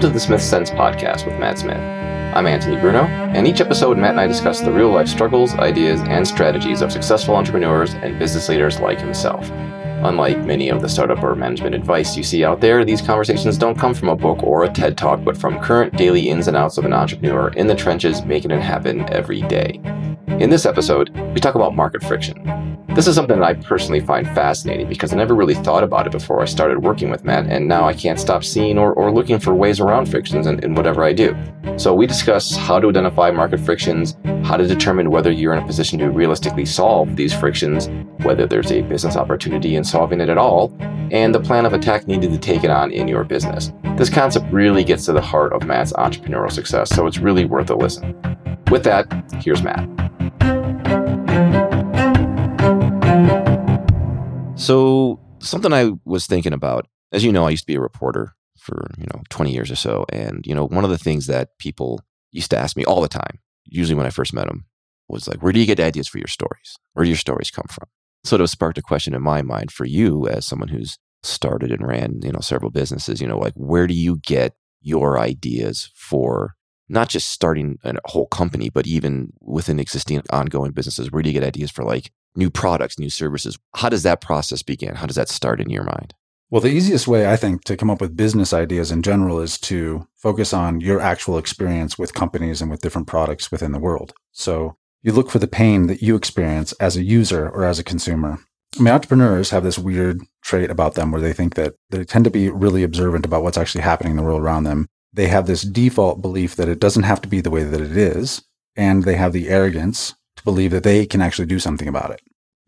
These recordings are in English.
Welcome to the Smith Sense podcast with Matt Smith. I'm Anthony Bruno, and each episode, Matt and I discuss the real life struggles, ideas, and strategies of successful entrepreneurs and business leaders like himself. Unlike many of the startup or management advice you see out there, these conversations don't come from a book or a TED talk, but from current daily ins and outs of an entrepreneur in the trenches making it happen every day. In this episode, we talk about market friction. This is something that I personally find fascinating because I never really thought about it before I started working with Matt, and now I can't stop seeing or, or looking for ways around frictions in, in whatever I do. So, we discuss how to identify market frictions, how to determine whether you're in a position to realistically solve these frictions, whether there's a business opportunity in solving it at all, and the plan of attack needed to take it on in your business. This concept really gets to the heart of Matt's entrepreneurial success, so it's really worth a listen. With that, here's Matt. So, something I was thinking about, as you know, I used to be a reporter for, you know, 20 years or so. And, you know, one of the things that people used to ask me all the time, usually when I first met them, was like, where do you get ideas for your stories? Where do your stories come from? Sort of sparked a question in my mind for you as someone who's started and ran, you know, several businesses, you know, like where do you get your ideas for not just starting a whole company, but even within existing ongoing businesses? Where do you get ideas for like new products, new services. How does that process begin? How does that start in your mind? Well, the easiest way I think to come up with business ideas in general is to focus on your actual experience with companies and with different products within the world. So you look for the pain that you experience as a user or as a consumer. I mean, entrepreneurs have this weird trait about them where they think that they tend to be really observant about what's actually happening in the world around them. They have this default belief that it doesn't have to be the way that it is. And they have the arrogance to believe that they can actually do something about it.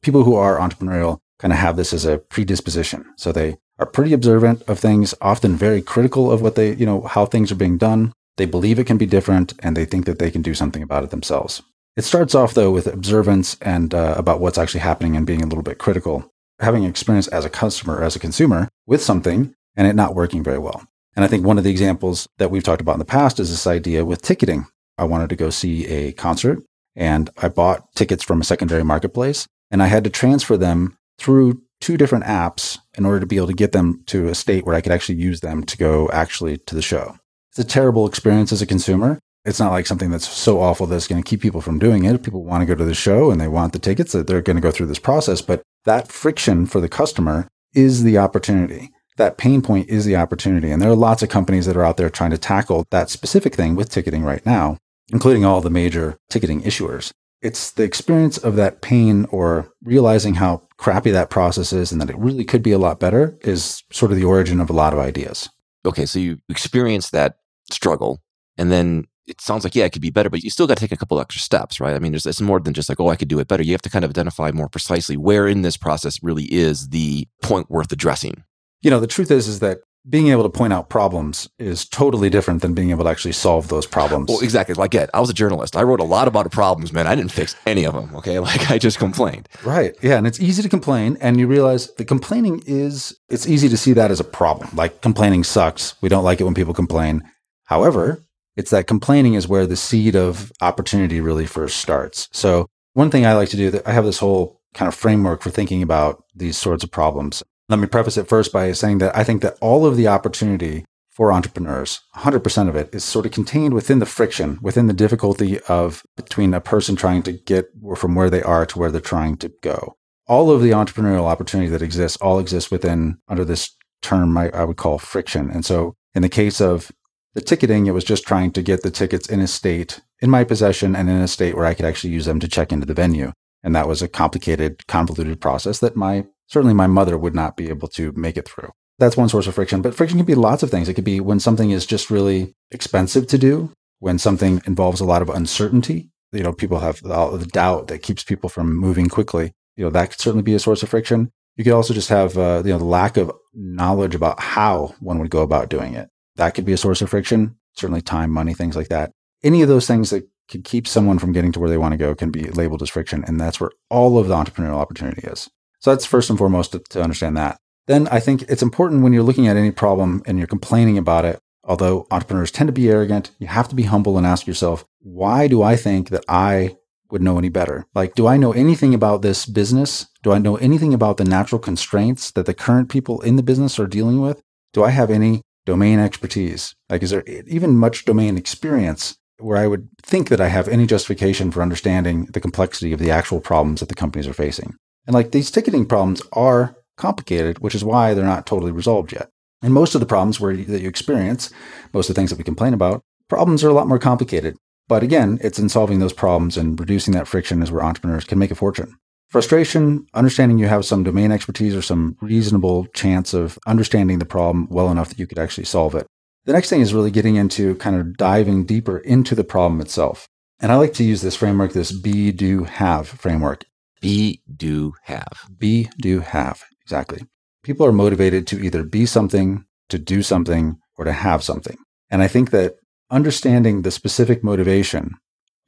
People who are entrepreneurial kind of have this as a predisposition. So they are pretty observant of things, often very critical of what they, you know, how things are being done. They believe it can be different and they think that they can do something about it themselves. It starts off though with observance and uh, about what's actually happening and being a little bit critical. Having experience as a customer, as a consumer with something and it not working very well. And I think one of the examples that we've talked about in the past is this idea with ticketing. I wanted to go see a concert and I bought tickets from a secondary marketplace and I had to transfer them through two different apps in order to be able to get them to a state where I could actually use them to go actually to the show. It's a terrible experience as a consumer. It's not like something that's so awful that it's going to keep people from doing it. If people want to go to the show and they want the tickets, that they're going to go through this process. But that friction for the customer is the opportunity. That pain point is the opportunity. And there are lots of companies that are out there trying to tackle that specific thing with ticketing right now including all the major ticketing issuers. It's the experience of that pain or realizing how crappy that process is and that it really could be a lot better is sort of the origin of a lot of ideas. Okay, so you experience that struggle and then it sounds like yeah, it could be better, but you still got to take a couple extra steps, right? I mean, there's it's more than just like oh, I could do it better. You have to kind of identify more precisely where in this process really is the point worth addressing. You know, the truth is is that being able to point out problems is totally different than being able to actually solve those problems. Well, exactly. Like, it. I was a journalist. I wrote a lot about problems, man. I didn't fix any of them. Okay. Like, I just complained. Right. Yeah. And it's easy to complain. And you realize the complaining is, it's easy to see that as a problem. Like, complaining sucks. We don't like it when people complain. However, it's that complaining is where the seed of opportunity really first starts. So, one thing I like to do, that I have this whole kind of framework for thinking about these sorts of problems. Let me preface it first by saying that I think that all of the opportunity for entrepreneurs, 100% of it is sort of contained within the friction, within the difficulty of between a person trying to get from where they are to where they're trying to go. All of the entrepreneurial opportunity that exists all exists within under this term I, I would call friction. And so in the case of the ticketing, it was just trying to get the tickets in a state in my possession and in a state where I could actually use them to check into the venue. And that was a complicated, convoluted process that my certainly my mother would not be able to make it through. That's one source of friction, but friction can be lots of things. It could be when something is just really expensive to do, when something involves a lot of uncertainty. You know, people have the doubt that keeps people from moving quickly. You know, that could certainly be a source of friction. You could also just have, uh, you know, the lack of knowledge about how one would go about doing it. That could be a source of friction. Certainly time, money, things like that. Any of those things that could keep someone from getting to where they want to go can be labeled as friction. And that's where all of the entrepreneurial opportunity is. So that's first and foremost to, to understand that. Then I think it's important when you're looking at any problem and you're complaining about it, although entrepreneurs tend to be arrogant, you have to be humble and ask yourself, why do I think that I would know any better? Like, do I know anything about this business? Do I know anything about the natural constraints that the current people in the business are dealing with? Do I have any domain expertise? Like, is there even much domain experience where I would think that I have any justification for understanding the complexity of the actual problems that the companies are facing? And like these ticketing problems are complicated, which is why they're not totally resolved yet. And most of the problems where that you experience, most of the things that we complain about, problems are a lot more complicated. But again, it's in solving those problems and reducing that friction is where entrepreneurs can make a fortune. Frustration, understanding you have some domain expertise or some reasonable chance of understanding the problem well enough that you could actually solve it. The next thing is really getting into kind of diving deeper into the problem itself. And I like to use this framework, this be, do, have framework. Be, do, have. Be, do, have. Exactly. People are motivated to either be something, to do something, or to have something. And I think that understanding the specific motivation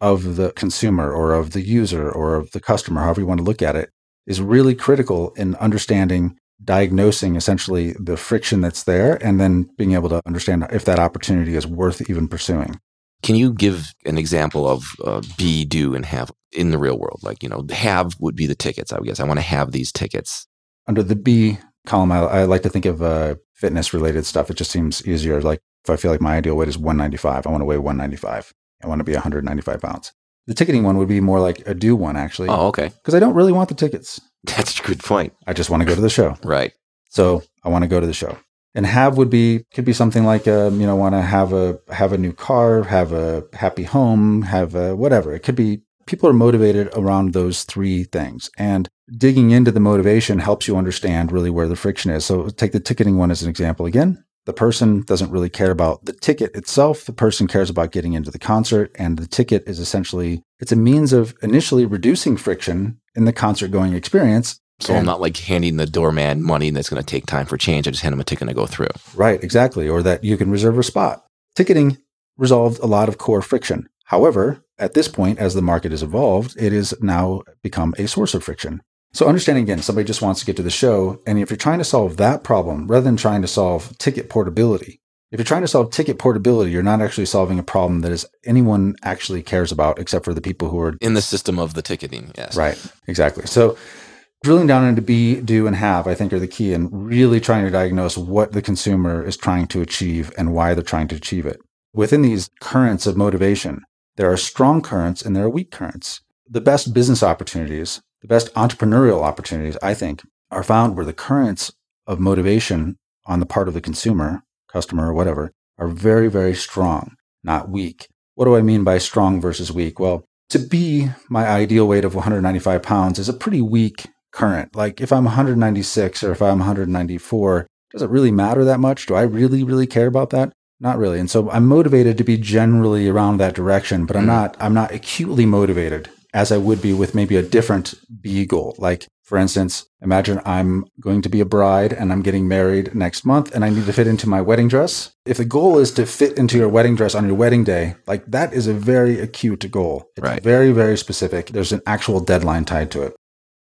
of the consumer or of the user or of the customer, however you want to look at it, is really critical in understanding, diagnosing essentially the friction that's there, and then being able to understand if that opportunity is worth even pursuing. Can you give an example of uh, be, do, and have in the real world? Like, you know, have would be the tickets, I guess. I want to have these tickets. Under the be column, I, I like to think of uh, fitness related stuff. It just seems easier. Like if I feel like my ideal weight is 195, I want to weigh 195. I want to be 195 pounds. The ticketing one would be more like a do one, actually. Oh, okay. Because I don't really want the tickets. That's a good point. I just want to go to the show. Right. So I want to go to the show. And have would be could be something like um, you know want to have a have a new car, have a happy home, have a whatever. It could be people are motivated around those three things. And digging into the motivation helps you understand really where the friction is. So take the ticketing one as an example again. The person doesn't really care about the ticket itself. The person cares about getting into the concert and the ticket is essentially it's a means of initially reducing friction in the concert going experience. So and, I'm not like handing the doorman money that's going to take time for change. I just hand him a ticket to go through. Right, exactly. Or that you can reserve a spot. Ticketing resolved a lot of core friction. However, at this point, as the market has evolved, it has now become a source of friction. So understanding again, somebody just wants to get to the show. And if you're trying to solve that problem rather than trying to solve ticket portability, if you're trying to solve ticket portability, you're not actually solving a problem that is anyone actually cares about except for the people who are in the system of the ticketing. Yes. Right. Exactly. So drilling down into be, do, and have, I think are the key and really trying to diagnose what the consumer is trying to achieve and why they're trying to achieve it. Within these currents of motivation, there are strong currents and there are weak currents. The best business opportunities the best entrepreneurial opportunities, I think, are found where the currents of motivation on the part of the consumer, customer, or whatever, are very, very strong, not weak. What do I mean by strong versus weak? Well, to be my ideal weight of 195 pounds is a pretty weak current. Like if I'm 196 or if I'm 194, does it really matter that much? Do I really, really care about that? Not really. And so I'm motivated to be generally around that direction, but I'm mm. not, I'm not acutely motivated as I would be with maybe a different be goal. Like, for instance, imagine I'm going to be a bride and I'm getting married next month and I need to fit into my wedding dress. If the goal is to fit into your wedding dress on your wedding day, like that is a very acute goal. It's right. very, very specific. There's an actual deadline tied to it.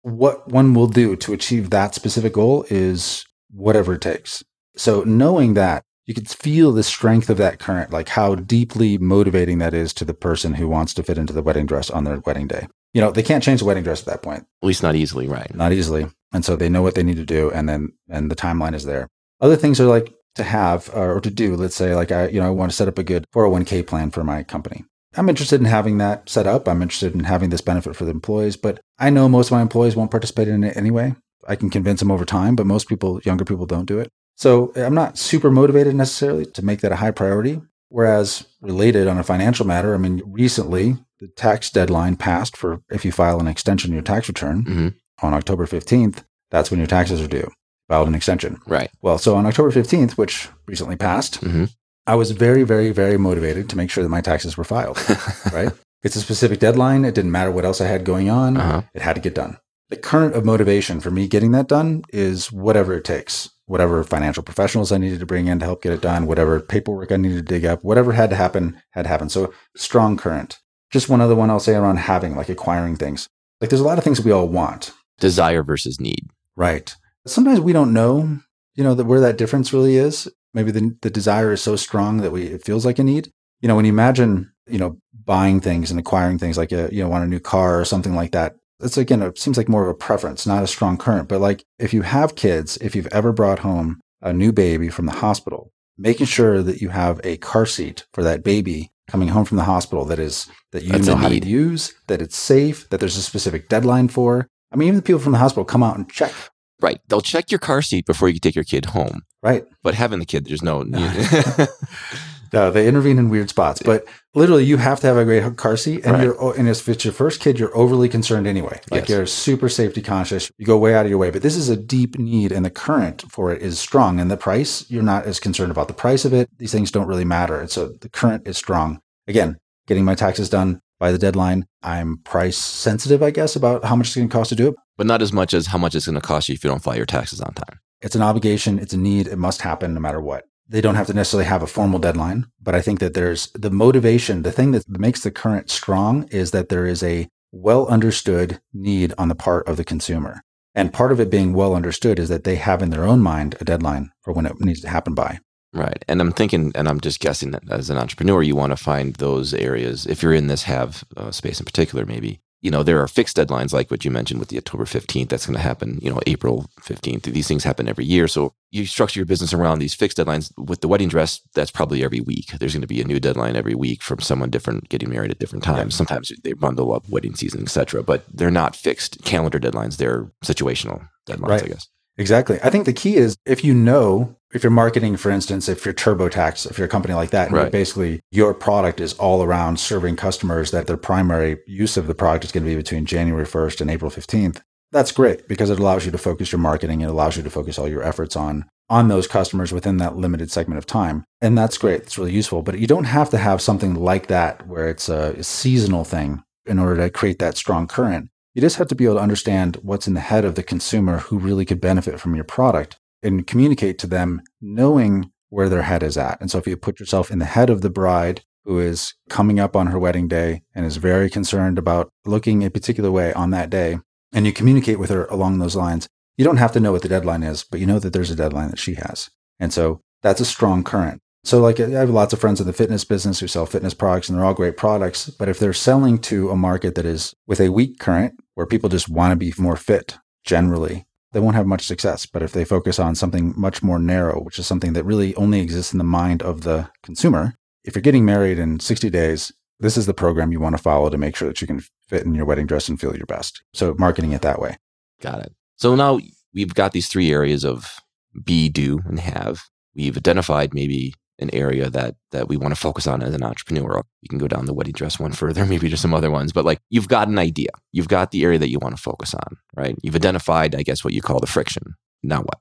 What one will do to achieve that specific goal is whatever it takes. So knowing that you can feel the strength of that current, like how deeply motivating that is to the person who wants to fit into the wedding dress on their wedding day. You know, they can't change the wedding dress at that point. At least not easily, right? Not easily. And so they know what they need to do and then and the timeline is there. Other things are like to have uh, or to do, let's say like I, you know, I want to set up a good 401k plan for my company. I'm interested in having that set up. I'm interested in having this benefit for the employees, but I know most of my employees won't participate in it anyway. I can convince them over time, but most people, younger people don't do it. So I'm not super motivated necessarily to make that a high priority. Whereas related on a financial matter, I mean, recently the tax deadline passed for if you file an extension of your tax return mm-hmm. on October 15th, that's when your taxes are due. Filed an extension. Right. Well, so on October 15th, which recently passed, mm-hmm. I was very, very, very motivated to make sure that my taxes were filed. right. It's a specific deadline. It didn't matter what else I had going on. Uh-huh. It had to get done. The current of motivation for me getting that done is whatever it takes whatever financial professionals I needed to bring in to help get it done, whatever paperwork I needed to dig up, whatever had to happen had happened. So strong current. Just one other one I'll say around having, like acquiring things. Like there's a lot of things that we all want. Desire versus need. Right. Sometimes we don't know, you know, that where that difference really is. Maybe the, the desire is so strong that we it feels like a need. You know, when you imagine, you know, buying things and acquiring things like a, you know, want a new car or something like that, it's again, it seems like more of a preference, not a strong current. But like if you have kids, if you've ever brought home a new baby from the hospital, making sure that you have a car seat for that baby coming home from the hospital that is that you That's know how to use, that it's safe, that there's a specific deadline for. I mean, even the people from the hospital come out and check, Right. They'll check your car seat before you take your kid home. right? But having the kid, there's no need. No, they intervene in weird spots, but literally, you have to have a great car seat, and Right. you're and if it's your first kid, you're overly concerned anyway. Like Yes. you're super safety conscious. You go way out of your way, but this is a deep need, and the current for it is strong. And the price, you're not as concerned about the price of it. These things don't really matter. And so the current is strong. Again, getting my taxes done by the deadline. I'm price sensitive, I guess, about how much it's going to cost to do it. but not as much as how much it's going to cost you if you don't file your taxes on time. It's an obligation, it's a need, it must happen no matter what. They don't have to necessarily have a formal deadline, but I think that there's the motivation, the thing that makes the current strong is that there is a well understood need on the part of the consumer. And part of it being well understood is that they have in their own mind a deadline for when it needs to happen by. Right. And I'm thinking, and I'm just guessing that as an entrepreneur, you want to find those areas. If you're in this have uh, space in particular, maybe, you know, there are fixed deadlines like what you mentioned with the October 15th. That's going to happen, you know, April 15th. These things happen every year. So you structure your business around these fixed deadlines. With the wedding dress, that's probably every week. There's going to be a new deadline every week from someone different getting married at different times. Sometimes they bundle up wedding season, etc. But they're not fixed calendar deadlines. They're situational deadlines, Right. I guess. Exactly. I think the key is if you know, if you're marketing, for instance, if you're TurboTax, if you're a company like that, Right. basically your product is all around serving customers that their primary use of the product is going to be between January 1st and April 15th. That's great because it allows you to focus your marketing. It allows you to focus all your efforts on on those customers within that limited segment of time. And that's great. It's really useful. But you don't have to have something like that where it's a seasonal thing in order to create that strong current. You just have to be able to understand what's in the head of the consumer who really could benefit from your product and communicate to them knowing where their head is at. And so if you put yourself in the head of the bride who is coming up on her wedding day and is very concerned about looking a particular way on that day, and you communicate with her along those lines, you don't have to know what the deadline is, but you know that there's a deadline that she has. And so that's a strong current. So, like, I have lots of friends in the fitness business who sell fitness products, and they're all great products. But if they're selling to a market that is with a weak current, where people just want to be more fit generally, they won't have much success. But if they focus on something much more narrow, which is something that really only exists in the mind of the consumer, if you're getting married in 60 days, this is the program you want to follow to make sure that you can fit in your wedding dress and feel your best. So, marketing it that way. Got it. So now we've got these three areas of be, do, and have. We've identified maybe an area that that we want to focus on as an entrepreneur. You can go down the wedding dress one further, maybe just some other ones, but like you've got an idea. You've got the area that you want to focus on, right? You've identified, I guess, what you call the friction. Now what?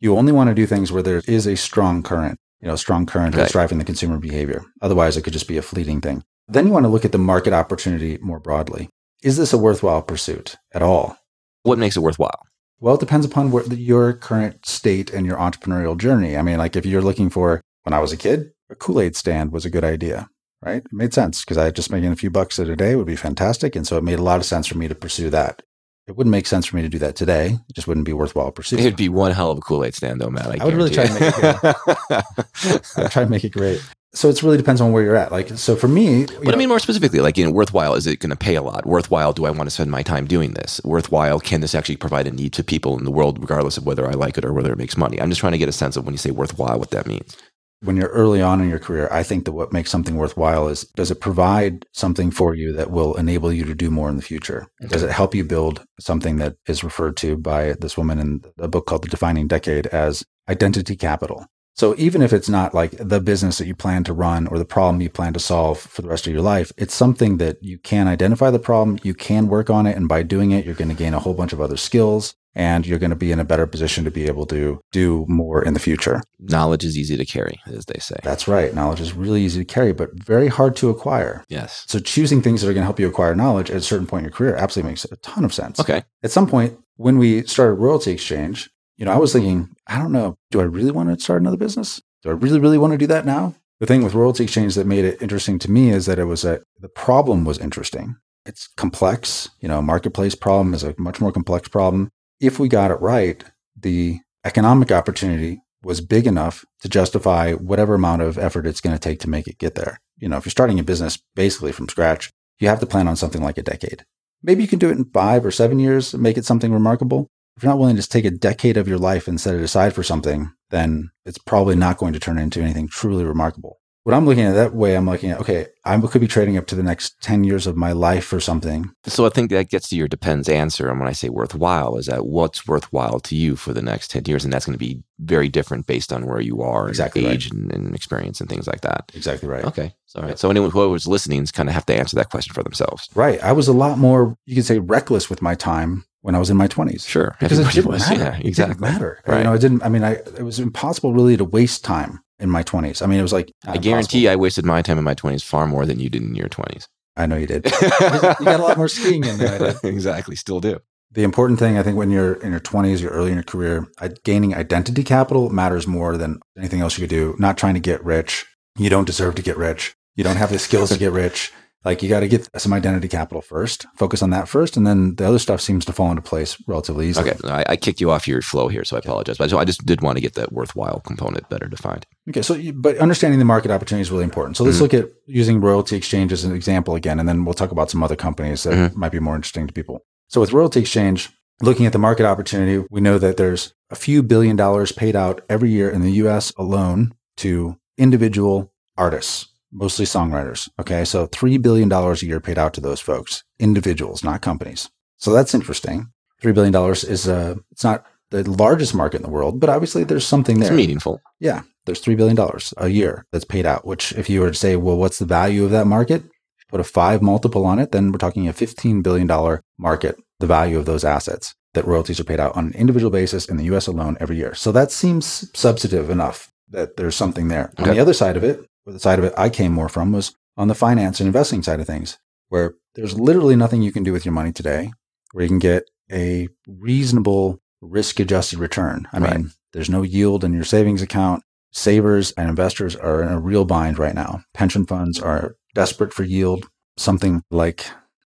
You only want to do things where there is a strong current, you know, strong current that's driving the consumer behavior. Otherwise, it could just be a fleeting thing. Then you want to look at the market opportunity more broadly. Is this a worthwhile pursuit at all? What makes it worthwhile? Well, it depends upon where the, your current state and your entrepreneurial journey. I mean, like if you're looking for, when I was a kid, a Kool Aid stand was a good idea, right? It made sense because I just making a few bucks a day would be fantastic. And so it made a lot of sense for me to pursue that. It wouldn't make sense for me to do that today. It just wouldn't be worthwhile pursuing. It'd be one hell of a Kool Aid stand, though, Matt. I, I would really try to make it. I try to make it great. So it really depends on where you're at. Like, so for me, But know, I mean, more specifically, like, you know, worthwhile, is it going to pay a lot? Worthwhile, do I want to spend my time doing this? Worthwhile, can this actually provide a need to people in the world, regardless of whether I like it or whether it makes money? I'm just trying to get a sense of when you say worthwhile, what that means. When you're early on in your career, I think that what makes something worthwhile is does it provide something for you that will enable you to do more in the future? Does it help you build something that is referred to by this woman in a book called The Defining Decade as identity capital? So even if it's not like the business that you plan to run or the problem you plan to solve for the rest of your life, it's something that you can identify the problem, you can work on it, and by doing it, you're going to gain a whole bunch of other skills and you're going to be in a better position to be able to do more in the future. Knowledge is easy to carry, as they say. That's right. Knowledge is really easy to carry, but very hard to acquire. yes. So choosing things that are going to help you acquire knowledge at a certain point in your career absolutely makes a ton of sense. Okay. At some point, when we started Royalty Exchange, you know, I was thinking, I don't know, do I really want to start another business? Do I really, really want to do that now? The thing with Royalty Exchange that made it interesting to me is that it was a, the problem was interesting. It's complex. You know, a marketplace problem is a much more complex problem. If we got it right, the economic opportunity was big enough to justify whatever amount of effort it's going to take to make it get there. You know, if you're starting a business basically from scratch, you have to plan on something like a decade. Maybe you can do it in five or seven years and make it something remarkable. if you're not willing to take a decade of your life and set it aside for something, then it's probably not going to turn into anything truly remarkable what I'm looking at that way, I'm looking at, okay, I could be trading up to the next 10 years of my life or something. So I think that gets to your depends answer. And when I say worthwhile, is that what's worthwhile to you for the next 10 years? And that's going to be very different based on where you are, exactly age right. and, and, experience and things like that. Exactly right. Okay. So, right. so anyone who was listening is kind of have to answer that question for themselves. Right. I was a lot more, you could say, reckless with my time when I was in my 20s. Sure. Because Everybody it didn't was, matter. Yeah, exactly. It didn't matter. Right. You know, it didn't, I mean, I, it was impossible really to waste time in my 20s. I mean, it was like I guarantee I wasted my time in my 20s far more than you did in your 20s. I know you did. you got a lot more skiing in there. exactly, still do. The important thing, I think, when you're in your 20s, you're early in your career, gaining identity capital matters more than anything else you could do. Not trying to get rich. You don't deserve to get rich. You don't have the skills to get rich. Like you got to get some identity capital first, focus on that first, and then the other stuff seems to fall into place relatively easily. Okay, I, I kicked you off your flow here, so I apologize. But so I just did want to get that worthwhile component better defined. Okay, so but understanding the market opportunity is really important. So let's mm-hmm. look at using royalty exchange as an example again, and then we'll talk about some other companies that mm-hmm. might be more interesting to people. So with royalty exchange, looking at the market opportunity, we know that there's a few billion dollars paid out every year in the U.S. alone to individual artists mostly songwriters. Okay. So $3 billion a year paid out to those folks, individuals, not companies. So that's interesting. $3 billion is, a, it's not the largest market in the world, but obviously there's something there. It's meaningful. Yeah. There's $3 billion a year that's paid out, which if you were to say, well, what's the value of that market? Put a five multiple on it, then we're talking a $15 billion market, the value of those assets that royalties are paid out on an individual basis in the US alone every year. So that seems substantive enough that there's something there. Okay. On the other side of it, the side of it I came more from was on the finance and investing side of things, where there's literally nothing you can do with your money today where you can get a reasonable risk adjusted return. I right. mean, there's no yield in your savings account. Savers and investors are in a real bind right now. Pension funds are desperate for yield. Something like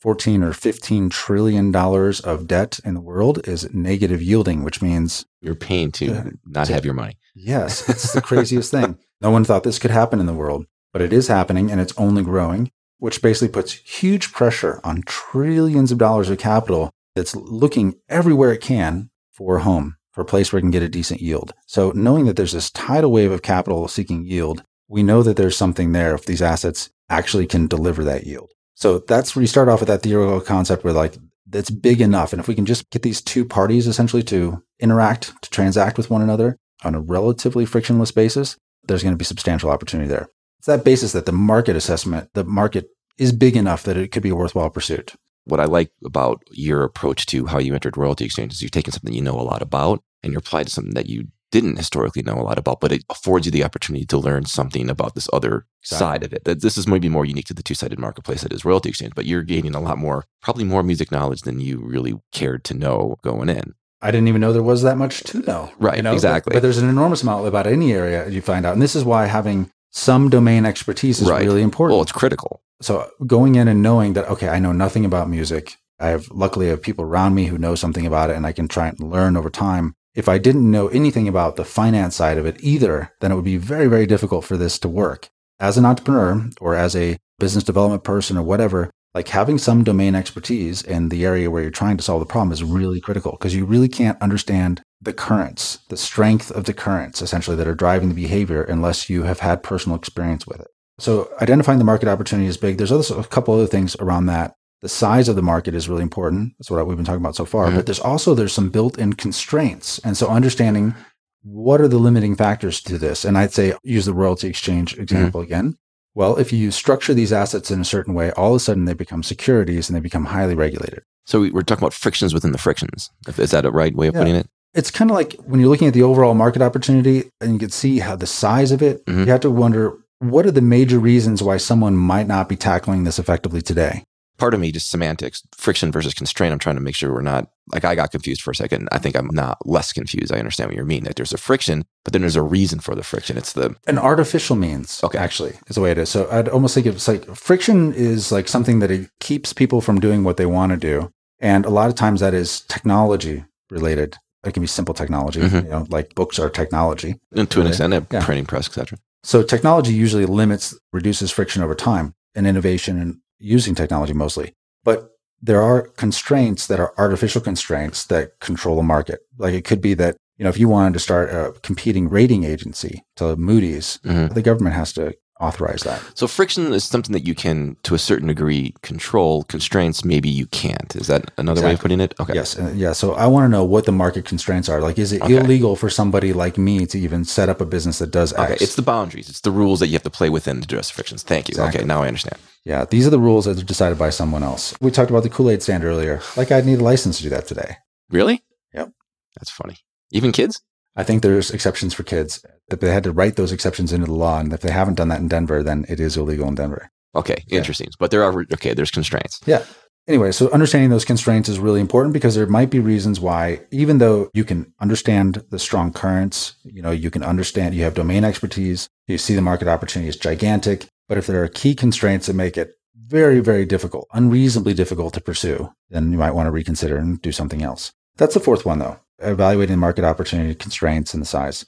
14 or 15 trillion dollars of debt in the world is negative yielding, which means you're paying to uh, not to, have your money. Yes, it's the craziest thing. No one thought this could happen in the world, but it is happening and it's only growing, which basically puts huge pressure on trillions of dollars of capital that's looking everywhere it can for a home, for a place where it can get a decent yield. So knowing that there's this tidal wave of capital seeking yield, we know that there's something there if these assets actually can deliver that yield. So that's where you start off with that theoretical concept where like that's big enough. And if we can just get these two parties essentially to interact, to transact with one another on a relatively frictionless basis, there's going to be substantial opportunity there. It's that basis that the market assessment, the market is big enough that it could be a worthwhile pursuit. What I like about your approach to how you entered royalty exchanges, is you've taken something you know a lot about and you're applied to something that you didn't historically know a lot about, but it affords you the opportunity to learn something about this other exactly. side of it. That this is maybe more unique to the two-sided marketplace that is royalty exchange, but you're gaining a lot more, probably more music knowledge than you really cared to know going in. I didn't even know there was that much to know. Right. You know? Exactly. But, but, there's an enormous amount about any area you find out. And this is why having some domain expertise is right. really important. Well, it's critical. So going in and knowing that, okay, I know nothing about music. I have luckily I have people around me who know something about it and I can try and learn over time. If I didn't know anything about the finance side of it either, then it would be very, very difficult for this to work. As an entrepreneur or as a business development person or whatever, like having some domain expertise in the area where you're trying to solve the problem is really critical because you really can't understand the currents, the strength of the currents essentially that are driving the behavior unless you have had personal experience with it. So identifying the market opportunity is big. There's also a couple other things around that. The size of the market is really important. That's what we've been talking about so far. Mm-hmm. But there's also there's some built-in constraints. And so understanding what are the limiting factors to this? And I'd say use the royalty exchange example mm-hmm. again. Well, if you structure these assets in a certain way, all of a sudden they become securities and they become highly regulated. So we're talking about frictions within the frictions. Is that a right way of yeah. putting it? It's kind of like when you're looking at the overall market opportunity and you can see how the size of it, mm-hmm. you have to wonder what are the major reasons why someone might not be tackling this effectively today? Part of me just semantics, friction versus constraint. I'm trying to make sure we're not like I got confused for a second. I think I'm not less confused. I understand what you're mean. That there's a friction, but then there's a reason for the friction. It's the an artificial means. Okay, actually, is the way it is. So I'd almost think it's like friction is like something that it keeps people from doing what they want to do, and a lot of times that is technology related. It can be simple technology, mm-hmm. you know, like books are technology. And to an extent, a yeah. printing press, etc. So technology usually limits, reduces friction over time and innovation and using technology mostly. But there are constraints that are artificial constraints that control the market. Like it could be that, you know, if you wanted to start a competing rating agency to Moody's, Mhm. the government has to authorize that. So friction is something that you can, to a certain degree, control. Constraints, maybe you can't. Is that another way of putting it? Okay. Yes. uh, yeah. So I want to know what the market constraints are. Like, is it Okay. illegal for somebody like me to even set up a business that does Okay. It's the boundaries. It's the rules that you have to play within to address frictions. Thank you. Exactly. Okay. Now I understand. yeah. These are the rules that are decided by someone else. We talked about the Kool Aid stand earlier. Like, I'd need a license to do that today. Really? Yep. That's funny. Even kids? I think there's exceptions for kids. That they had to write those exceptions into the law, and if they haven't done that in Denver, then it is illegal in Denver. Okay. Yeah. Interesting. But there are okay. There's constraints. Yeah. Anyway, so understanding those constraints is really important because there might be reasons why, even though you can understand the strong currents, you know, you can understand, you have domain expertise, you see the market opportunity is gigantic. But if there are key constraints that make it very, very difficult, unreasonably difficult to pursue, then you might want to reconsider and do something else. That's the fourth one, though, evaluating the market opportunity, constraints, and the size.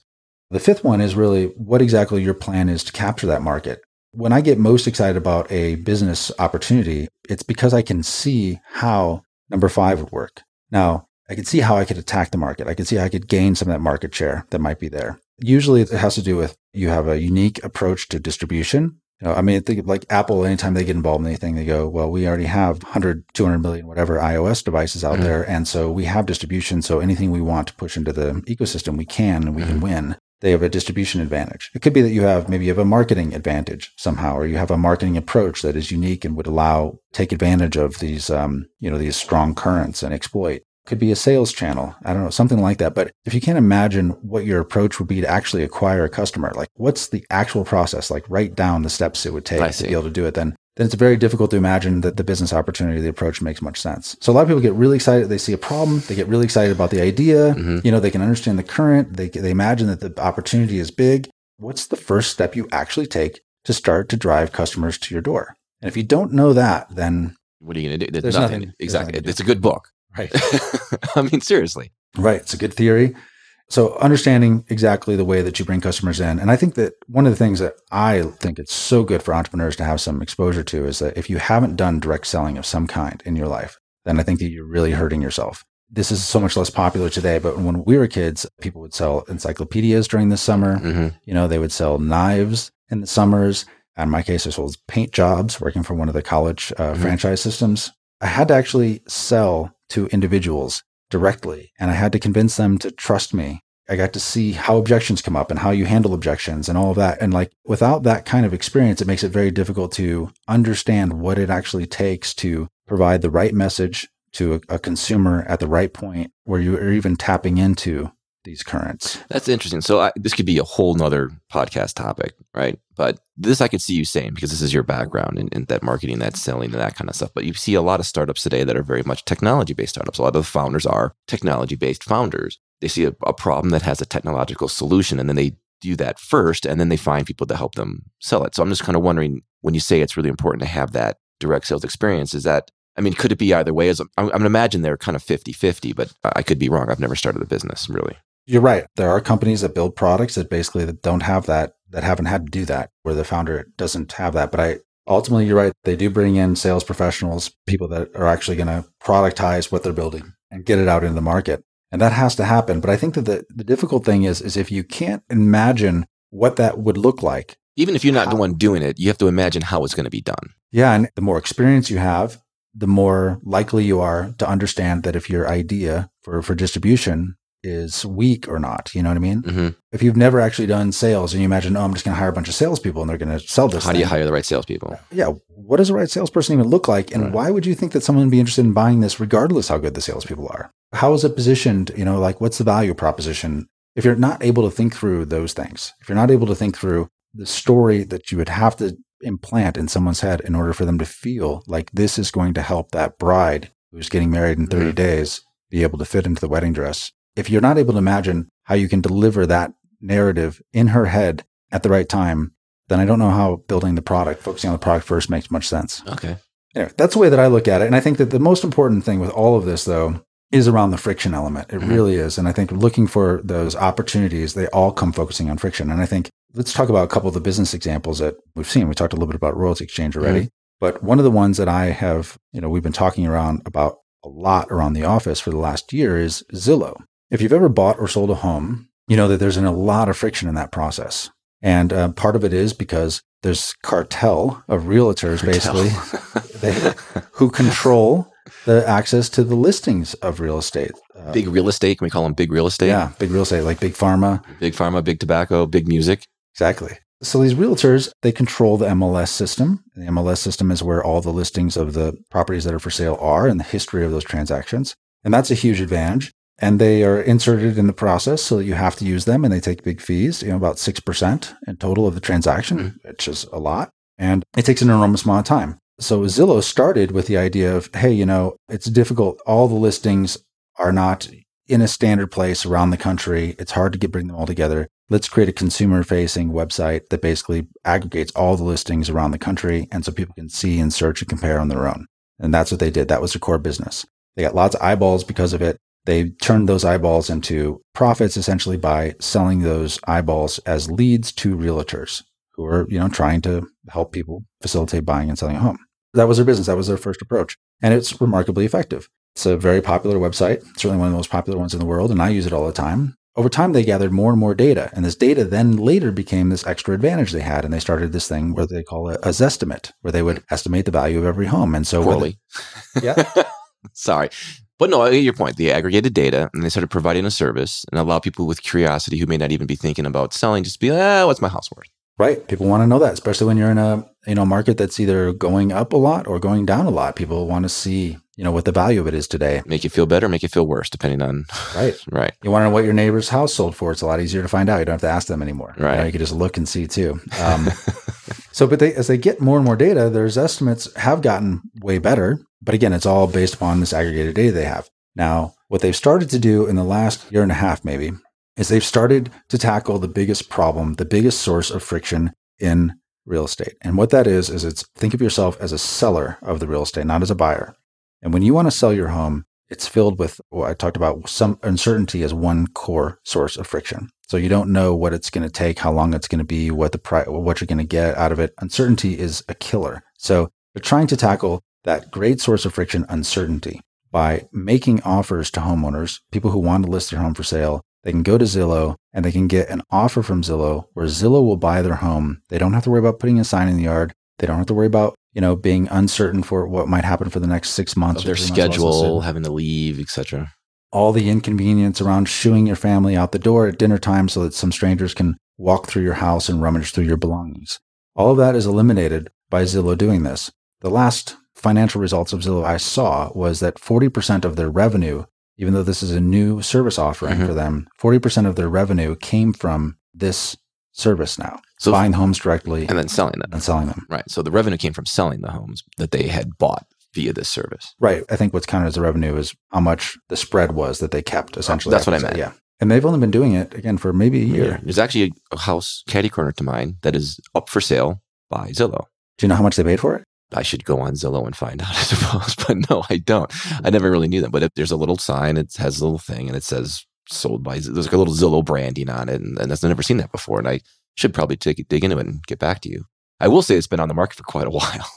The fifth one is really what exactly your plan is to capture that market. When I get most excited about a business opportunity, it's because I can see how number five would work. Now, I can see how I could attack the market. I can see how I could gain some of that market share that might be there. Usually it has to do with you have a unique approach to distribution. You know, I mean, think of like Apple, anytime they get involved in anything, they go, well, we already have 100, 200 million, whatever iOS devices out Mhm. there. And so we have distribution. So anything we want to push into the ecosystem, we can and we can Mhm. win they have a distribution advantage. It could be that you have maybe you have a marketing advantage somehow, or you have a marketing approach that is unique and would allow take advantage of these um, you know these strong currents and exploit. Could be a sales channel. I don't know, something like that. But if you can't imagine what your approach would be to actually acquire a customer, like what's the actual process, like write down the steps it would take to be able to do it, then then it's very difficult to imagine that the business opportunity, the approach makes much sense. So a lot of people get really excited. They see a problem. They get really excited about the idea. Mhm. You know, they can understand the current. They, they imagine that the opportunity is big. What's the first step you actually take to start to drive customers to your door? And if you don't know that, then What are you going to do? There's nothing- there's exactly. nothing It's a good book. Right, I mean, seriously. right, it's a good theory. So understanding exactly the way that you bring customers in, and I think that one of the things that I think it's so good for entrepreneurs to have some exposure to is that if you haven't done direct selling of some kind in your life, then I think that you're really hurting yourself. This is so much less popular today, but when we were kids, people would sell encyclopedias during the summer. hmm You know, they would sell knives in the summers. In my case, I sold paint jobs working for one of the college uh, Mhm. franchise systems. I had to actually sell to individuals directly, and I had to convince them to trust me. I got to see how objections come up and how you handle objections and all of that. And like without that kind of experience, it makes it very difficult to understand what it actually takes to provide the right message to a, a consumer at the right point where you are even tapping into these currents. That's interesting. So I, this could be a whole nother podcast topic, right? But this I could see you saying because this is your background in, that marketing, that selling, and that kind of stuff. But you see a lot of startups today that are very much technology based startups. A lot of the founders are technology based founders. They see a, a problem that has a technological solution, and then they do that first, and then they find people to help them sell it. So I'm just kind of wondering when you say it's really important to have that direct sales experience, is that I mean, could it be either way? As I'm, I'm imagine they're kind of 50 50, but I could be wrong. I've never started a business really. You're right. There are companies that build products that basically that don't have that, that haven't had to do that, where the founder doesn't have that. But I ultimately, you're right. They do bring in sales professionals, people that are actually going to productize what they're building and get it out into the market. And that has to happen. But I think that the, the difficult thing is, is if you can't imagine what that would look like. Even if you're not the one doing it, you have to imagine how it's going to be done. Yeah. And the more experience you have, the more likely you are to understand that if your idea for, for distribution is weak or not. You know what I mean? hmm if you've never actually done sales and you imagine, oh, I'm just going to hire a bunch of salespeople and they're going to sell this. How do you hire the right salespeople? Yeah. What does a right salesperson even look like? And Right. why would you think that someone would be interested in buying this regardless how good the salespeople are? How is it positioned? You know, like what's the value proposition? If you're not able to think through those things, if you're not able to think through the story that you would have to implant in someone's head in order for them to feel like this is going to help that bride who's getting married in 30 Mhm. days be able to fit into the wedding dress. If you're not able to imagine how you can deliver that narrative in her head at the right time, then I don't know how building the product, focusing on the product first makes much sense. Okay. Anyway, that's the way that I look at it. And I think that the most important thing with all of this, though, is around the friction element. It Mhm. really is. And I think looking for those opportunities, they all come focusing on friction. And I think let's talk about a couple of the business examples that we've seen. We talked a little bit about Royalty Exchange already. But one of the ones that I have, you know, we've been talking around about a lot around the office for the last year is Zillow. If you've ever bought or sold a home, you know that there's a lot of friction in that process. And uh, part of it is because there's cartel of realtors, Cartel. basically, they, who control the access to the listings of real estate. Uh, big real estate. Can we call them big real estate? yeah, big real estate, like big pharma. Big pharma, big tobacco, big music. Exactly. So these realtors, they control the MLS system. The MLS system is where all the listings of the properties that are for sale are and the history of those transactions. And that's a huge advantage. And they are inserted in the process so that you have to use them and they take big fees, you know, about 6% in total of the transaction, hmm. which is a lot. And it takes an enormous amount of time. So Zillow started with the idea of, hey, you know, it's difficult. All the listings are not in a standard place around the country. It's hard to get bring them all together. Let's create a consumer facing website that basically aggregates all the listings around the country and so people can see and search and compare on their own. And that's what they did. That was their core business. They got lots of eyeballs because of it. They turned those eyeballs into profits essentially by selling those eyeballs as leads to realtors who are, you know, trying to help people facilitate buying and selling a home. That was their business. That was their first approach. And it's remarkably effective. It's a very popular website, It's certainly one of the most popular ones in the world, and I use it all the time. Over time, they gathered more and more data, and this data then later became this extra advantage they had, and they started this thing where they call it a Zestimate, where they would estimate the value of every home. And so, Poorly. yeah, Sorry. But no, I get your point. They aggregated data and they started providing a service and allow people with curiosity who may not even be thinking about selling just be, like, ah, what's my house worth? right. People want to know that, especially when you're in a you know market that's either going up a lot or going down a lot. People want to see you know what the value of it is today. Make you feel better, make you feel worse, depending on, Right. right. You want to know what your neighbor's house sold for? It's a lot easier to find out. You don't have to ask them anymore. You, know, Right. you can just look and see too. Um, so, but they, as they get more and more data, their estimates have gotten way better. But again, it's all based upon this aggregated data they have. Now, what they've started to do in the last year and a half, maybe, is they've started to tackle the biggest problem, the biggest source of friction in real estate. And what that is, is it's think of yourself as a seller of the real estate, not as a buyer. And when you want to sell your home, it's filled with what I talked about some uncertainty as one core source of friction. So you don't know what it's going to take, how long it's going to be, what the pri- what you're going to get out of it. Uncertainty is a killer. So they're trying to tackle that great source of friction, uncertainty, by making offers to homeowners, people who want to list their home for sale. They can go to Zillow and they can get an offer from Zillow where Zillow will buy their home. They don't have to worry about putting a sign in the yard. They don't have to worry about, you know, being uncertain for what might happen for the next six months. Of their three months while it's listed schedule, having to leave, etc. all the inconvenience around shooing your family out the door at dinner time so that some strangers can walk through your house and rummage through your belongings. All of that is eliminated by Zillow doing this. The last financial results of Zillow I saw was that 40% of their revenue, even though this is a new service offering Mhm. for them, 40% of their revenue came from this service now, So, buying homes directly and then selling them. and selling them. Right. So the revenue came from selling the homes that they had bought via this service. Right. I think what's counted as the revenue is how much the spread was that they kept essentially. That's what I meant. Yeah. And they've only been doing it again for maybe a year. There's actually a house catty corner to mine that is up for sale by Zillow. Do you know how much they paid for it? I should go on Zillow and find out, I suppose. But no, I don't. I never really knew that. But if there's a little sign, it has a little thing, and it says sold by. There's like a little Zillow branding on it, and, and I've never seen that before. And I should probably take dig into it and get back to you. I will say it's been on the market for quite a while.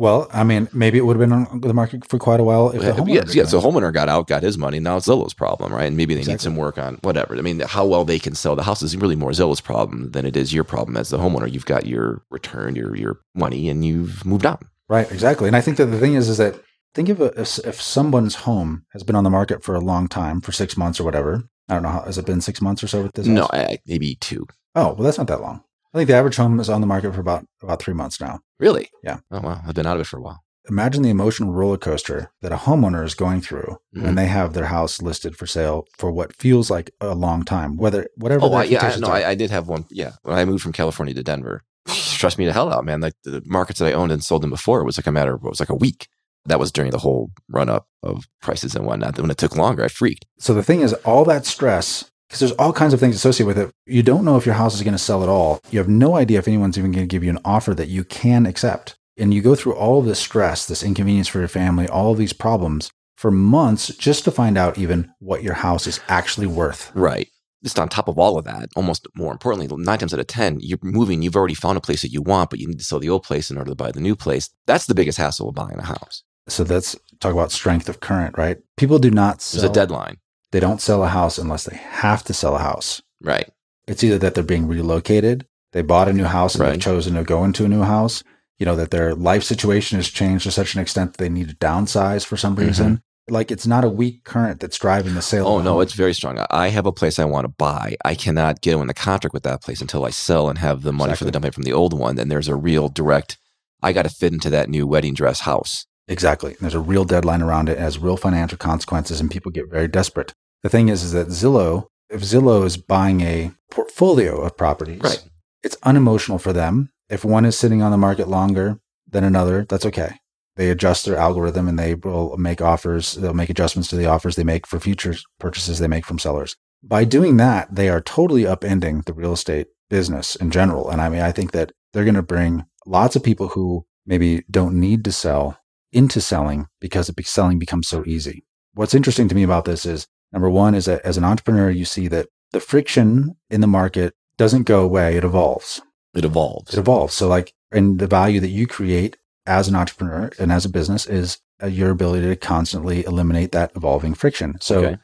Well, I mean, maybe it would have been on the market for quite a while if the homeowner yes, yes. So homeowner got out, got his money. Now it's Zillow's problem, right? And maybe they need some work on whatever. I mean, how well they can sell the house is really more Zillow's problem than it is your problem as the homeowner. You've got your return, your your money, and you've moved on. Right, exactly. And I think that the thing is, is that think of it if, if someone's home has been on the market for a long time, for six months or whatever. I don't know how has it been six months or so with this? No. I- maybe two. Oh, well, that's not that long. I think the average home is on the market for about about three months now. Really? Yeah. Oh wow, I've been out of it for a while. Imagine the emotional roller coaster that a homeowner is going through Mhm. when they have their house listed for sale for what feels like a long time, whether whatever. Oh, I, yeah, I, no. I, I did have one. Yeah, when I moved from California to Denver, stressed me the hell out, man. Like the markets that I owned and sold them before, it was like a matter of it was like a week. That was during the whole run up of prices and whatnot. When it took longer, I freaked. So the thing is, all that stress, because there's all kinds of things associated with it. You don't know if your house is going to sell at all. You have no idea if anyone's even going to give you an offer that you can accept. And you go through all of this stress, this inconvenience for your family, all of these problems for months just to find out even what your house is actually worth. Right. just on top of all of that, almost more importantly, nine times out of 10, you're moving, you've already found a place that you want, but you need to sell the old place in order to buy the new place. That's the biggest hassle of buying a house. So let's talk about strength of current, right? People do not There's a deadline. They don't sell a house unless they have to sell a house. Right. It's either that they're being relocated, they bought a new house and Right. they've chosen to go into a new house, you know, that their life situation has changed to such an extent that they need to downsize for some reason. Like it's not a weak current that's driving the sale. Mm-hmm. Oh, no, home. it's very strong. I have a place I want to buy. I cannot get in the contract with that place until I sell and have the money for the Exactly. down payment from the old one. Then there's a real direct, I got to fit into that new wedding dress house. Exactly. There's a real deadline around it. It has real financial consequences, and people get very desperate. The thing is, is that Zillow, if Zillow is buying a portfolio of properties, Right. it's unemotional for them. If one is sitting on the market longer than another, that's okay. They adjust their algorithm and they will make offers. They'll make adjustments to the offers they make for future purchases they make from sellers. By doing that, they are totally upending the real estate business in general. And I mean, I think that they're going to bring lots of people who maybe don't need to sell into selling because selling becomes so easy. What's interesting to me about this is number one is that as an entrepreneur, you see that the friction in the market doesn't go away; it evolves. It evolves. It evolves. So, like, and the value that you create as an entrepreneur and as a business is uh, your ability to constantly eliminate that evolving friction. So, Okay.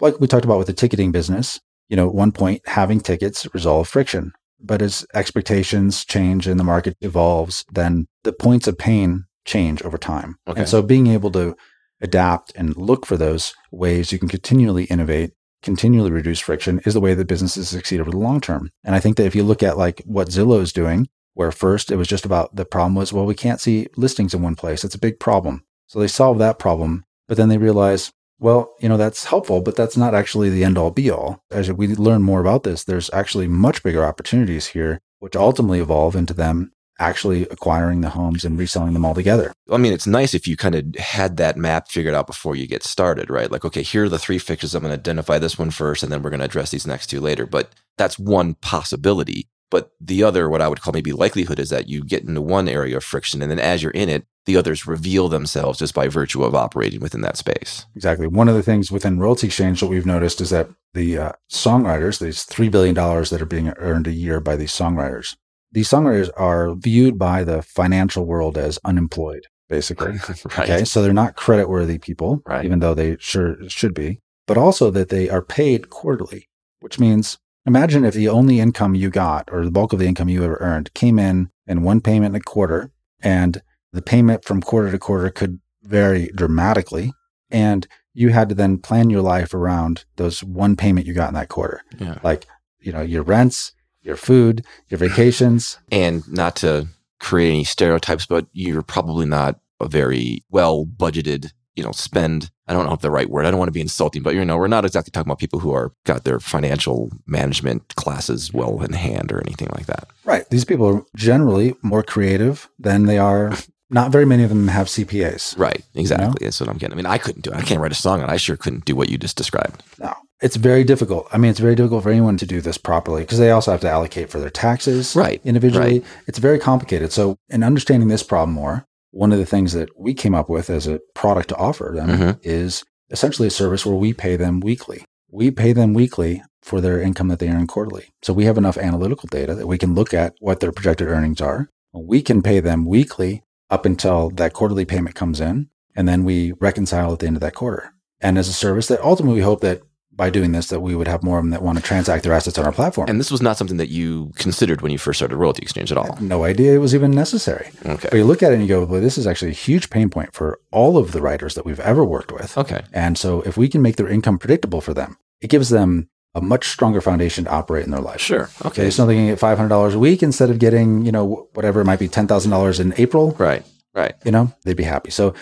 like we talked about with the ticketing business, you know, at one point having tickets resolve friction. But as expectations change and the market evolves, then the points of pain change over time. Okay. And so being able to adapt and look for those ways you can continually innovate, continually reduce friction is the way that businesses succeed over the long term. And I think that if you look at like what Zillow is doing, where first it was just about the problem was, well, we can't see listings in one place. It's a big problem. So they solve that problem, but then they realize, well, you know, that's helpful, but that's not actually the end all be all. As we learn more about this, there's actually much bigger opportunities here, which ultimately evolve into them actually acquiring the homes and reselling them all together. I mean, it's nice if you kind of had that map figured out before you get started, right? Like, okay, here are the three fixtures. I'm going to identify this one first, and then we're going to address these next two later. But that's one possibility. But the other, what I would call maybe likelihood, is that you get into one area of friction, and then as you're in it, the others reveal themselves just by virtue of operating within that space. Exactly. One of the things within Royalty Exchange that we've noticed is that the uh, songwriters, these $3 billion that are being earned a year by these songwriters, these songwriters are viewed by the financial world as unemployed, basically. right. Okay. So they're not credit worthy people, Right. even though they sure should be, but also that they are paid quarterly, which means imagine if the only income you got or the bulk of the income you ever earned came in in one payment a quarter and the payment from quarter to quarter could vary dramatically. And you had to then plan your life around those one payment you got in that quarter, Yeah. like, you know, your rents, your food, your vacations. And not to create any stereotypes, but you're probably not a very well budgeted, you know, spend. I don't know if the right word. I don't want to be insulting, but you know, we're not exactly talking about people who are got their financial management classes well in hand or anything like that. Right. These people are generally more creative than they are. Not very many of them have CPAs. Right. Exactly. That's what I'm getting. I mean, I couldn't do it. I can't write a song and I sure couldn't do what you just described. No, it's very difficult. I mean, it's very difficult for anyone to do this properly because they also have to allocate for their taxes Right, individually. right. It's very complicated. So, in understanding this problem more, one of the things that we came up with as a product to offer them Mhm. is essentially a service where we pay them weekly. We pay them weekly for their income that they earn quarterly. So, we have enough analytical data that we can look at what their projected earnings are. We can pay them weekly up until that quarterly payment comes in, and then we reconcile at the end of that quarter. And as a service that ultimately we hope that by doing this that we would have more of them that want to transact their assets on our platform. And this was not something that you considered when you first started Royalty Exchange at all. no idea it was even necessary. Okay. But you look at it and you go, well, this is actually a huge pain point for all of the writers that we've ever worked with. Okay. And so if we can make their income predictable for them, it gives them a much stronger foundation to operate in their life. Sure. Okay. Okay. So they can get $500 a week instead of getting, you know, whatever it might be, $10,000 in April, Right. Right. you know, they'd be happy. So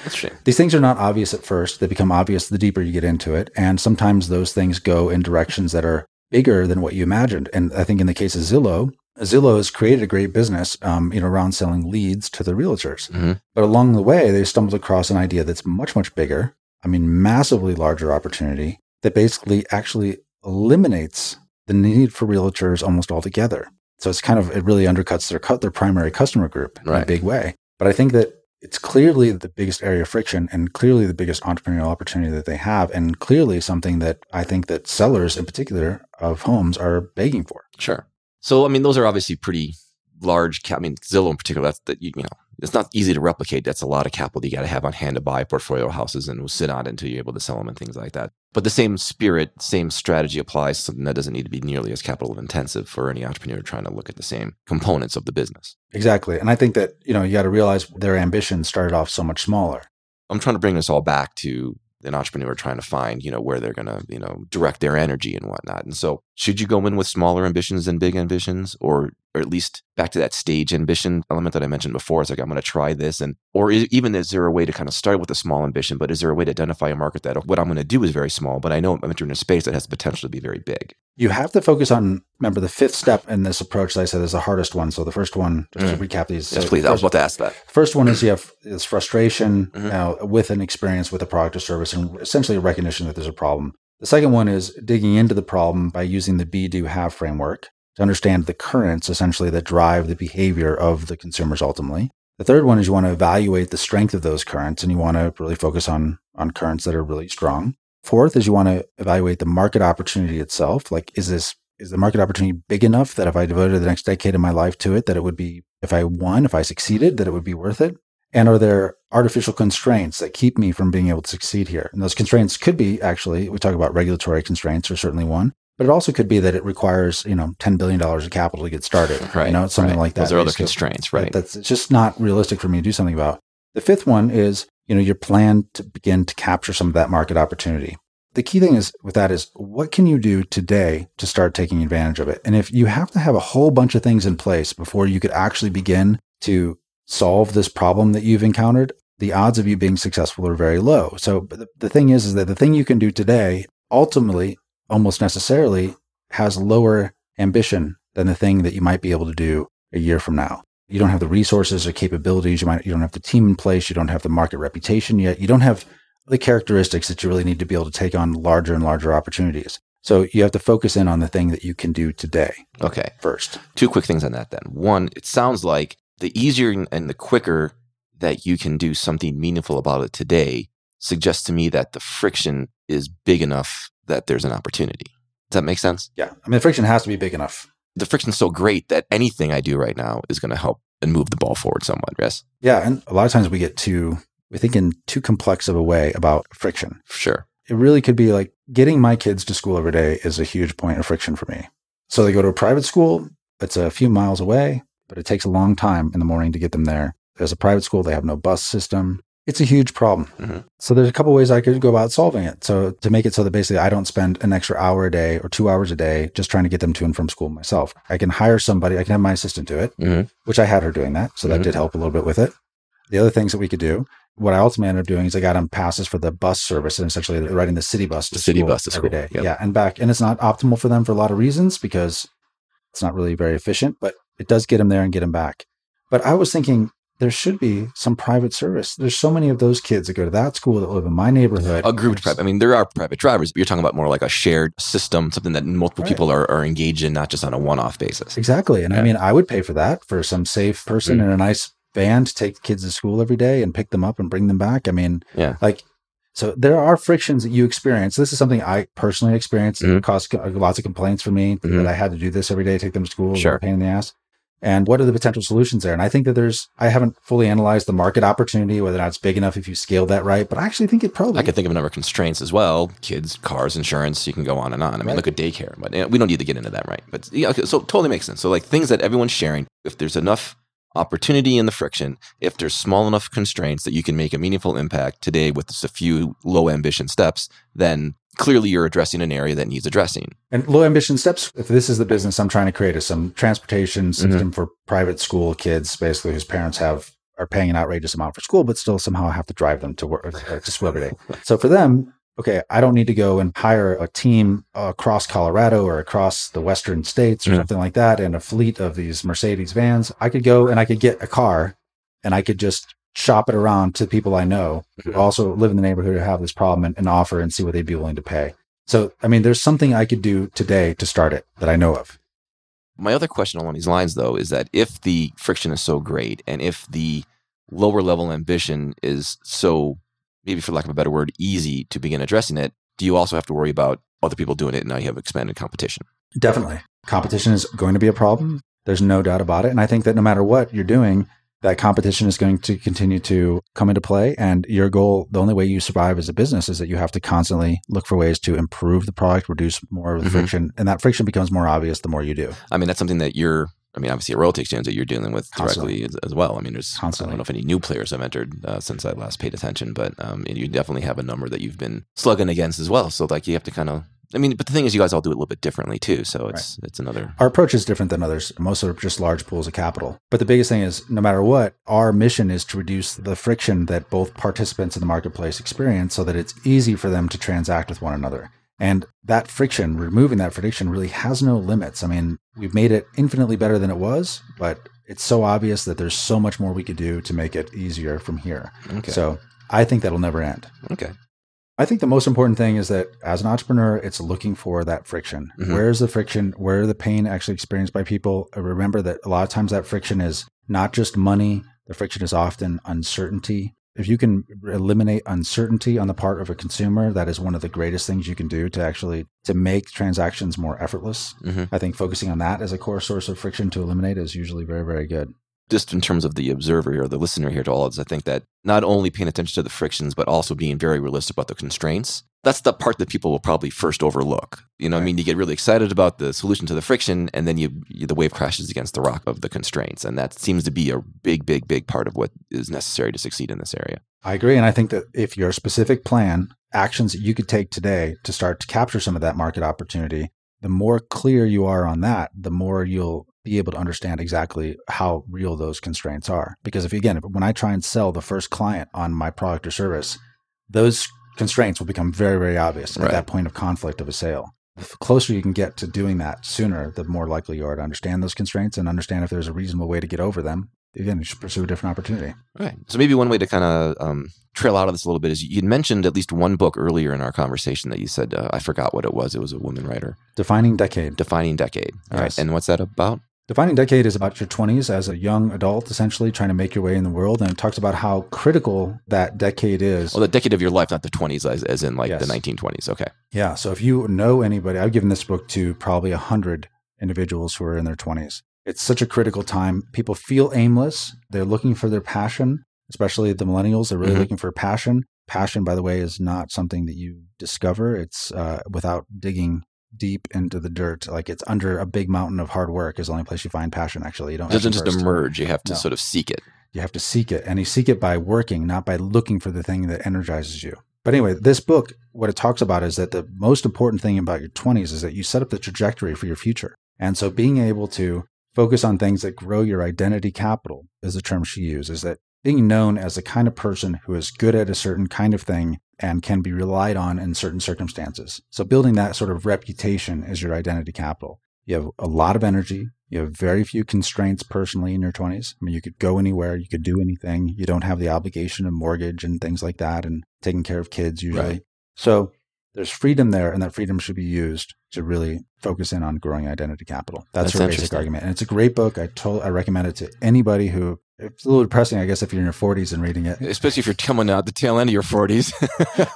these things are not obvious at first. They become obvious the deeper you get into it. And sometimes those things go in directions that are bigger than what you imagined. And I think in the case of Zillow, Zillow has created a great business, um, you know, around selling leads to the realtors. Mhm. But along the way, they stumbled across an idea that's much, much bigger. I mean, massively larger opportunity that basically actually eliminates the need for realtors almost altogether. So it's kind of, it really undercuts their cut, their primary customer group in a big way. But I think that it's clearly the biggest area of friction and clearly the biggest entrepreneurial opportunity that they have and clearly something that I think that sellers in particular of homes are begging for. Sure. So I mean those are obviously pretty large I mean Zillow in particular that's that you, you know it's not easy to replicate. That's a lot of capital you got to have on hand to buy portfolio houses and sit on until you're able to sell them and things like that. But the same spirit, same strategy applies something that doesn't need to be nearly as capital intensive for any entrepreneur trying to look at the same components of the business. Exactly. And I think that, you know, you got to realize their ambition started off so much smaller. I'm trying to bring this all back to an entrepreneur trying to find, you know, where they're going to, you know, direct their energy and whatnot. And so, should you go in with smaller ambitions than big ambitions, or or at least back to that stage ambition element that I mentioned before? It's like I'm going to try this, and or is, even is there a way to kind of start with a small ambition, but is there a way to identify a market that what I'm going to do is very small, but I know I'm entering a space that has the potential to be very big. You have to focus on. Remember, the fifth step in this approach that I said is the hardest one. So the first one, just mm. to recap these. Yes, so please. First, I was about to ask that. First one is you have this frustration mm-hmm. with an experience with a product or service, and essentially a recognition that there's a problem. The second one is digging into the problem by using the be do have framework to understand the currents essentially that drive the behavior of the consumers ultimately. The third one is you want to evaluate the strength of those currents and you want to really focus on, on currents that are really strong. Fourth is you want to evaluate the market opportunity itself. Like, is this, is the market opportunity big enough that if I devoted the next decade of my life to it, that it would be, if I won, if I succeeded, that it would be worth it? And are there artificial constraints that keep me from being able to succeed here? And those constraints could be actually, we talk about regulatory constraints are certainly one, but it also could be that it requires, you know, $10 billion of capital to get started. Right. You know, something right. like that. Those are other constraints, right? That's just not realistic for me to do something about. The fifth one is, you know, your plan to begin to capture some of that market opportunity. The key thing is with that is what can you do today to start taking advantage of it? And if you have to have a whole bunch of things in place before you could actually begin to solve this problem that you've encountered, the odds of you being successful are very low. So the, the thing is, is that the thing you can do today ultimately, almost necessarily, has lower ambition than the thing that you might be able to do a year from now. You don't have the resources or capabilities. You might, you don't have the team in place. You don't have the market reputation yet. You don't have the characteristics that you really need to be able to take on larger and larger opportunities. So you have to focus in on the thing that you can do today. Okay. First. Two quick things on that then. One, it sounds like the easier and the quicker that you can do something meaningful about it today suggests to me that the friction is big enough that there's an opportunity. Does that make sense? Yeah. I mean, the friction has to be big enough. The friction's so great that anything I do right now is going to help and move the ball forward somewhat. Yes. Yeah. And a lot of times we get too, we think in too complex of a way about friction. Sure. It really could be like getting my kids to school every day is a huge point of friction for me. So they go to a private school. It's a few miles away but it takes a long time in the morning to get them there. There's a private school, they have no bus system. It's a huge problem. Mm-hmm. So there's a couple ways I could go about solving it. So to make it so that basically I don't spend an extra hour a day or two hours a day just trying to get them to and from school myself. I can hire somebody, I can have my assistant do it, mm-hmm. which I had her doing that. So that mm-hmm. did help a little bit with it. The other things that we could do, what I ultimately ended up doing is I got them passes for the bus service and essentially riding the city bus to the city bus to every day. Yep. Yeah, and back. And it's not optimal for them for a lot of reasons because it's not really very efficient, but it does get them there and get them back. But I was thinking there should be some private service. There's so many of those kids that go to that school that live in my neighborhood. A grouped private. I mean, there are private drivers, but you're talking about more like a shared system, something that multiple right. people are, are engaged in, not just on a one off basis. Exactly. And yeah. I mean, I would pay for that for some safe person mm. in a nice van to take the kids to school every day and pick them up and bring them back. I mean, yeah. like, so there are frictions that you experience. This is something I personally experienced. Mm-hmm. It caused lots of complaints for me mm-hmm. that I had to do this every day, take them to school. Sure. Pain in the ass and what are the potential solutions there? And I think that there's, I haven't fully analyzed the market opportunity, whether or not it's big enough if you scale that right, but I actually think it probably. I could think of a number of constraints as well kids, cars, insurance, you can go on and on. I mean, right. look at daycare, but you know, we don't need to get into that, right? But yeah, okay, so totally makes sense. So, like things that everyone's sharing, if there's enough opportunity in the friction, if there's small enough constraints that you can make a meaningful impact today with just a few low ambition steps, then clearly you're addressing an area that needs addressing. And low ambition steps, if this is the business I'm trying to create, is some transportation mm-hmm. system mm-hmm. for private school kids, basically whose parents have are paying an outrageous amount for school, but still somehow have to drive them to work uh, to school every day. So for them, okay, I don't need to go and hire a team across Colorado or across the western states or mm-hmm. something like that and a fleet of these Mercedes vans. I could go and I could get a car and I could just shop it around to people I know who mm-hmm. also live in the neighborhood who have this problem and, and offer and see what they'd be willing to pay. So, I mean, there's something I could do today to start it that I know of. My other question along these lines, though, is that if the friction is so great and if the lower level ambition is so, maybe for lack of a better word, easy to begin addressing it, do you also have to worry about other people doing it and now you have expanded competition? Definitely. Competition is going to be a problem. There's no doubt about it. And I think that no matter what you're doing, that competition is going to continue to come into play. And your goal, the only way you survive as a business is that you have to constantly look for ways to improve the product, reduce more of the Mhm. friction. And that friction becomes more obvious the more you do. I mean, that's something that you're. I mean, obviously, a royalty exchange that you're dealing with directly as, as well. I mean, there's. Constantly. I don't know if any new players have entered uh, since I last paid attention, but um, you definitely have a number that you've been slugging against as well. So, like, you have to kind of. I mean, but the thing is, you guys all do it a little bit differently too. So it's it's another. Our approach is different than others. Most are just large pools of capital. But the biggest thing is no matter what, our mission is to reduce the friction that both participants in the marketplace experience so that it's easy for them to transact with one another. And that friction, removing that friction really has no limits. I mean, we've made it infinitely better than it was, but it's so obvious that there's so much more we could do to make it easier from here. Okay. So I think that'll never end. okay. I think the most important thing is that as an entrepreneur, it's looking for that friction. Mhm. Where's the friction? Where are the pain actually experienced by people? Uh, Remember that a lot of times that friction is not just money. The friction is often uncertainty. If you can eliminate uncertainty on the part of a consumer, that is one of the greatest things you can do to actually to make transactions more effortless. hmm I think focusing on that as a core source of friction to eliminate is usually very, very good. Just in terms of the observer or the listener here to all of this, I think that not only paying attention to the frictions, but also being very realistic about the constraints. That's the part that people will probably first overlook. You know, what I mean, you get really excited about the solution to the friction, and then you, you the wave crashes against the rock of the constraints, and that seems to be a big, big, big part of what is necessary to succeed in this area. I agree. And I think that if your specific plan, actions that you could take today to start to capture some of that market opportunity, the more clear you are on that, the more you'll be able to understand exactly how real those constraints are. Because if again, when I try and sell the first client on my product or service, those constraints will become very, very obvious Right. at that point of conflict of a sale. The closer you can get to doing that sooner, the more likely you are to understand those constraints and understand if there's a reasonable way to get over them. Again, you should pursue a different opportunity. Right. So maybe one way to kind of um, trail out of this a little bit is you'd mentioned at least one book earlier in our conversation that you said uh, I forgot what it was. It was a woman writer, Defining decade. Defining Decade. All right. Yes. And what's that about? Defining Decade is about your 20s as a young adult, essentially trying to make your way in the world. And it talks about how critical that decade is. Well, the decade of your life, not the 20s, as, as in like the 1920s. Okay. yeah. So if you know anybody, I've given this book to probably 100 individuals who are in their 20s. It's such a critical time. People feel aimless. They're looking for their passion, especially the millennials. They're really Mhm. looking for passion. Passion, by the way, is not something that you discover. It's uh, without digging deep into the dirt. Like it's under a big mountain of hard work is the only place you find passion, actually. You don't It doesn't just first. emerge. You have to No. sort of seek it. You have to seek it, and you seek it by working, not by looking for the thing that energizes you. But anyway, this book, what it talks about is that the most important thing about your 20s is that you set up the trajectory for your future. And so being able to focus on things that grow your identity capital is the term she uses, is that being known as the kind of person who is good at a certain kind of thing and can be relied on in certain circumstances. So building that sort of reputation is your identity capital. You have a lot of energy. You have very few constraints personally in your 20s. I mean, you could go anywhere, you could do anything. You don't have the obligation of mortgage and things like that and taking care of kids usually. Right. So there's freedom there, and that freedom should be used to really focus in on growing identity capital. That's, That's her basic argument. And it's a great book. I told I recommend it to anybody who it's a little depressing, I guess, if you're in your 40s and reading it. Especially if you're coming out the tail end of your 40s.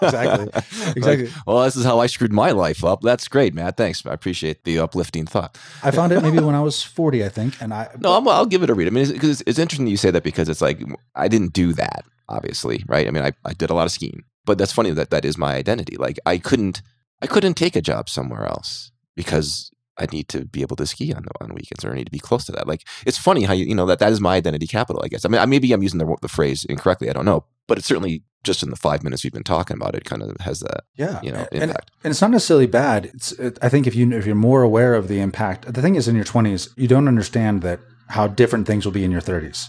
Exactly. Exactly. Like, well, this is how I screwed my life up. That's great, Matt. Thanks. I appreciate the uplifting thought. I found it maybe when I was 40, I think. And I No, I'm, I'll give it a read. I mean, it's, 'cause it's, it's interesting you say that because it's like I didn't do that, obviously, right? I mean, I, I did a lot of skiing, but that's funny that that is my identity. Like I couldn't I couldn't take a job somewhere else because I need to be able to ski on on weekends or I need to be close to that. Like it's funny how you you know that that is my identity capital. I guess. I mean, I, maybe I'm using the the phrase incorrectly. I don't know, but it's certainly just in the five minutes we've been talking about it, kind of has that yeah, you know and, impact. and it's not necessarily bad. It's it, I think if you if you're more aware of the impact, the thing is in your 20s, you don't understand that how different things will be in your 30s.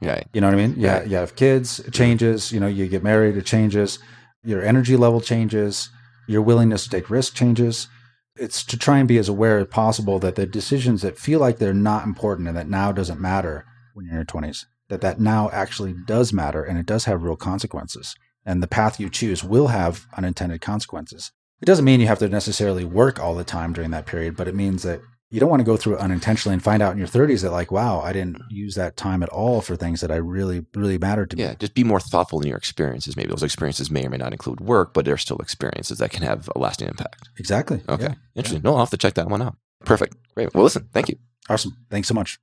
yeah, You know what I mean? Yeah, Right. you have kids, it changes. You know, you get married, it changes. Your energy level changes. Your willingness to take risk changes. It's to try and be as aware as possible that the decisions that feel like they're not important and that now doesn't matter when you're in your 20s, that that now actually does matter and it does have real consequences. And the path you choose will have unintended consequences. It doesn't mean you have to necessarily work all the time during that period, but it means that you don't want to go through it unintentionally and find out in your 30s that like wow i didn't mm-hmm. use that time at all for things that i really really mattered to me. Yeah, just be more thoughtful in your experiences. Maybe those experiences may or may not include work, but they're still experiences that can have a lasting impact. exactly Okay, Yeah. interesting. No, I'll have to check that one out. Perfect. Great. Well, listen, thank you. awesome thanks so much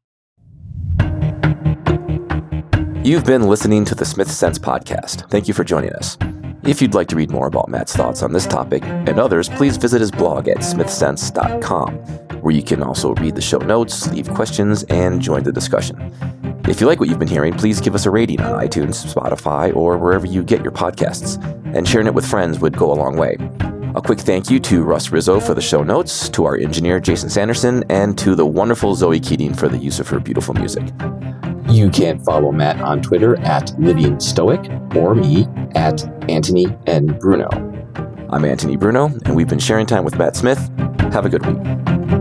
You've been listening to the Smith Sense podcast. Thank you for joining us. If you'd like to read more about Matt's thoughts on this topic and others, please visit his blog at smithsense.com, where you can also read the show notes, leave questions, and join the discussion. If you like what you've been hearing, please give us a rating on iTunes, Spotify, or wherever you get your podcasts, and sharing it with friends would go a long way. A quick thank you to Russ Rizzo for the show notes, to our engineer Jason Sanderson, and to the wonderful Zoe Keating for the use of her beautiful music. You can follow Matt on Twitter at Living Stoic or me at Anthony and Bruno. I'm Anthony Bruno, and we've been sharing time with Matt Smith. Have a good week.